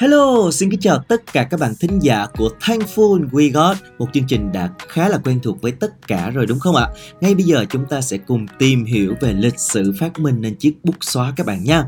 Hello, xin kính chào tất cả các bạn thính giả của Thankful We Got, một chương trình đã khá là quen thuộc với tất cả rồi đúng không ạ? Ngay bây giờ chúng ta sẽ cùng tìm hiểu về lịch sử phát minh nên chiếc bút xóa các bạn nha.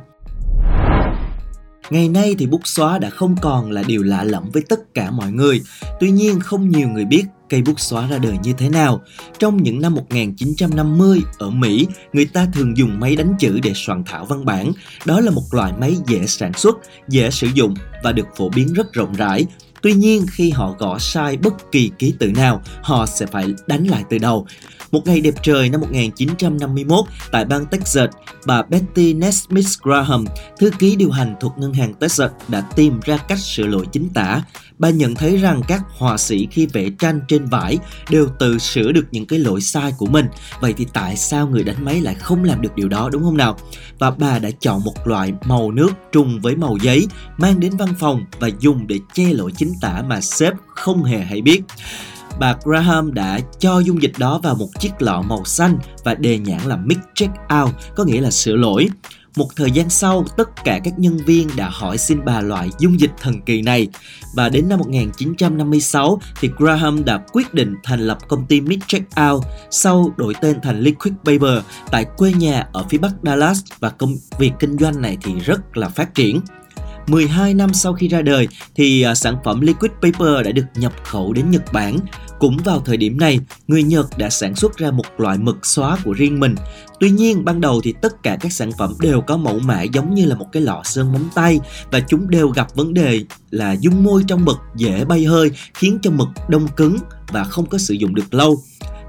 Ngày nay thì bút xóa đã không còn là điều lạ lẫm với tất cả mọi người. Tuy nhiên không nhiều người biết cây bút xóa ra đời như thế nào. Trong những năm 1950 ở Mỹ, người ta thường dùng máy đánh chữ để soạn thảo văn bản. Đó là một loại máy dễ sản xuất, dễ sử dụng và được phổ biến rất rộng rãi. Tuy nhiên khi họ gõ sai bất kỳ ký tự nào, họ sẽ phải đánh lại từ đầu. Một ngày đẹp trời năm 1951 tại bang Texas, bà Betty Nesmith Graham, thư ký điều hành thuộc ngân hàng Texas đã tìm ra cách sửa lỗi chính tả. Bà nhận thấy rằng các họa sĩ khi vẽ tranh trên vải đều tự sửa được những cái lỗi sai của mình. Vậy thì tại sao người đánh máy lại không làm được điều đó đúng không nào? Và bà đã chọn một loại màu nước trùng với màu giấy mang đến văn phòng và dùng để che lỗi chính tả mà sếp không hề hay biết bà Graham đã cho dung dịch đó vào một chiếc lọ màu xanh và đề nhãn là Mix Check Out, có nghĩa là sửa lỗi. Một thời gian sau, tất cả các nhân viên đã hỏi xin bà loại dung dịch thần kỳ này và đến năm 1956 thì Graham đã quyết định thành lập công ty Mid Check Out sau đổi tên thành Liquid Paper tại quê nhà ở phía bắc Dallas và công việc kinh doanh này thì rất là phát triển. 12 năm sau khi ra đời thì à, sản phẩm Liquid Paper đã được nhập khẩu đến Nhật Bản. Cũng vào thời điểm này, người Nhật đã sản xuất ra một loại mực xóa của riêng mình. Tuy nhiên, ban đầu thì tất cả các sản phẩm đều có mẫu mã giống như là một cái lọ sơn móng tay và chúng đều gặp vấn đề là dung môi trong mực dễ bay hơi khiến cho mực đông cứng và không có sử dụng được lâu.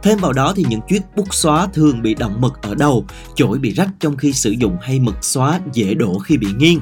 Thêm vào đó thì những chiếc bút xóa thường bị động mực ở đầu, chổi bị rách trong khi sử dụng hay mực xóa dễ đổ khi bị nghiêng.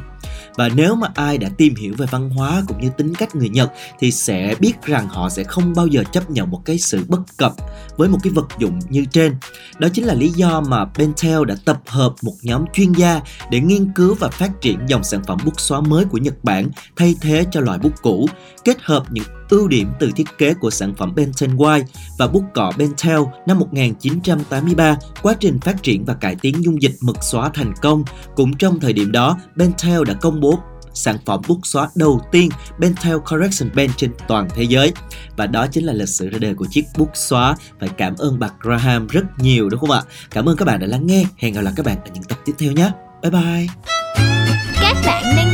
Và nếu mà ai đã tìm hiểu về văn hóa cũng như tính cách người Nhật thì sẽ biết rằng họ sẽ không bao giờ chấp nhận một cái sự bất cập với một cái vật dụng như trên. Đó chính là lý do mà Pentel đã tập hợp một nhóm chuyên gia để nghiên cứu và phát triển dòng sản phẩm bút xóa mới của Nhật Bản thay thế cho loại bút cũ, kết hợp những ưu điểm từ thiết kế của sản phẩm Pentel White và bút cọ Pentel năm 1983, quá trình phát triển và cải tiến dung dịch mực xóa thành công. Cũng trong thời điểm đó, Pentel đã công bố sản phẩm bút xóa đầu tiên Pentel Correction Pen trên toàn thế giới. Và đó chính là lịch sử ra đời của chiếc bút xóa. Phải cảm ơn bà Graham rất nhiều, đúng không ạ? Cảm ơn các bạn đã lắng nghe. Hẹn gặp lại các bạn ở những tập tiếp theo nhé. Bye bye. Các bạn đang